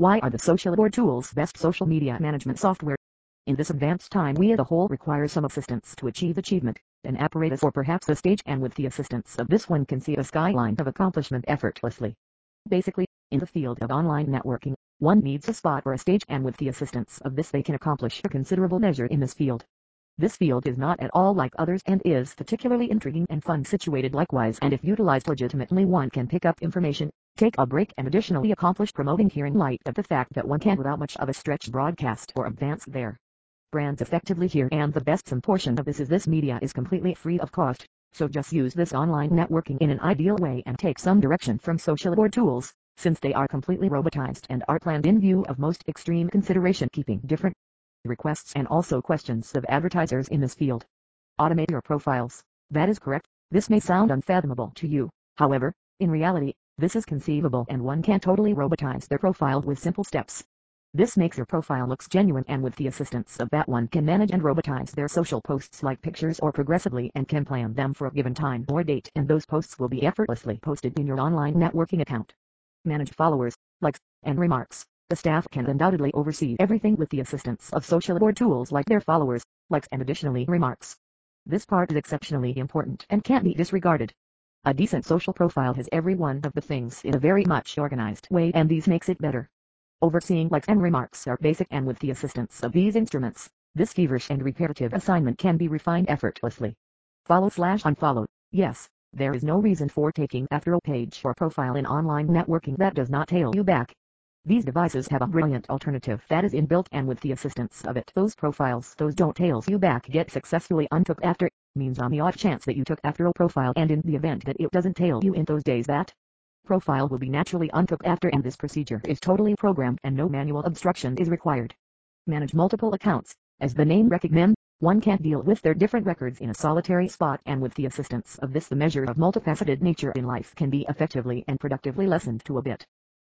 Why are the Socioboard tools best social media management software? In this advanced time we as a whole require some assistance to achieve achievement, an apparatus or perhaps a stage and with the assistance of this one can see a skyline of accomplishment effortlessly. Basically, in the field of online networking, one needs a spot or a stage and with the assistance of this they can accomplish a considerable measure in this field. This field is not at all like others and is particularly intriguing and fun situated likewise and if utilized legitimately one can pick up information, take a break and additionally accomplish promoting here in light of the fact that one can without much of a stretch broadcast or advance there brands effectively here. And the best some portion of this is this media is completely free of cost, so just use this online networking in an ideal way and take some direction from Socioboard tools, since they are completely robotized and are planned in view of most extreme consideration. Keeping different requests and also questions of advertisers in this field. Automate your profiles. That is correct, this may sound unfathomable to you, however, in reality, this is conceivable and one can totally robotize their profile with simple steps. This makes your profile looks genuine and with the assistance of that one can manage and robotize their social posts like pictures or progressively and can plan them for a given time or date and those posts will be effortlessly posted in your online networking account. Manage followers, likes, and remarks. The staff can undoubtedly oversee everything with the assistance of Socioboard tools like their followers, likes and additionally remarks. This part is exceptionally important and can't be disregarded. A decent social profile has every one of the things in a very much organized way and these makes it better. Overseeing likes and remarks are basic and with the assistance of these instruments, this feverish and repetitive assignment can be refined effortlessly. Follow slash unfollow, yes, there is no reason for taking after a page or profile in online networking that does not tail you back. These devices have a brilliant alternative that is inbuilt and with the assistance of it those profiles those don't tails you back get successfully untook after, means on the odd chance that you took after a profile and in the event that it doesn't tail you in those days that profile will be naturally untook after and this procedure is totally programmed and no manual obstruction is required. Manage multiple accounts. As the name recommends, one can't deal with their different records in a solitary spot and with the assistance of this the measure of multifaceted nature in life can be effectively and productively lessened to a bit.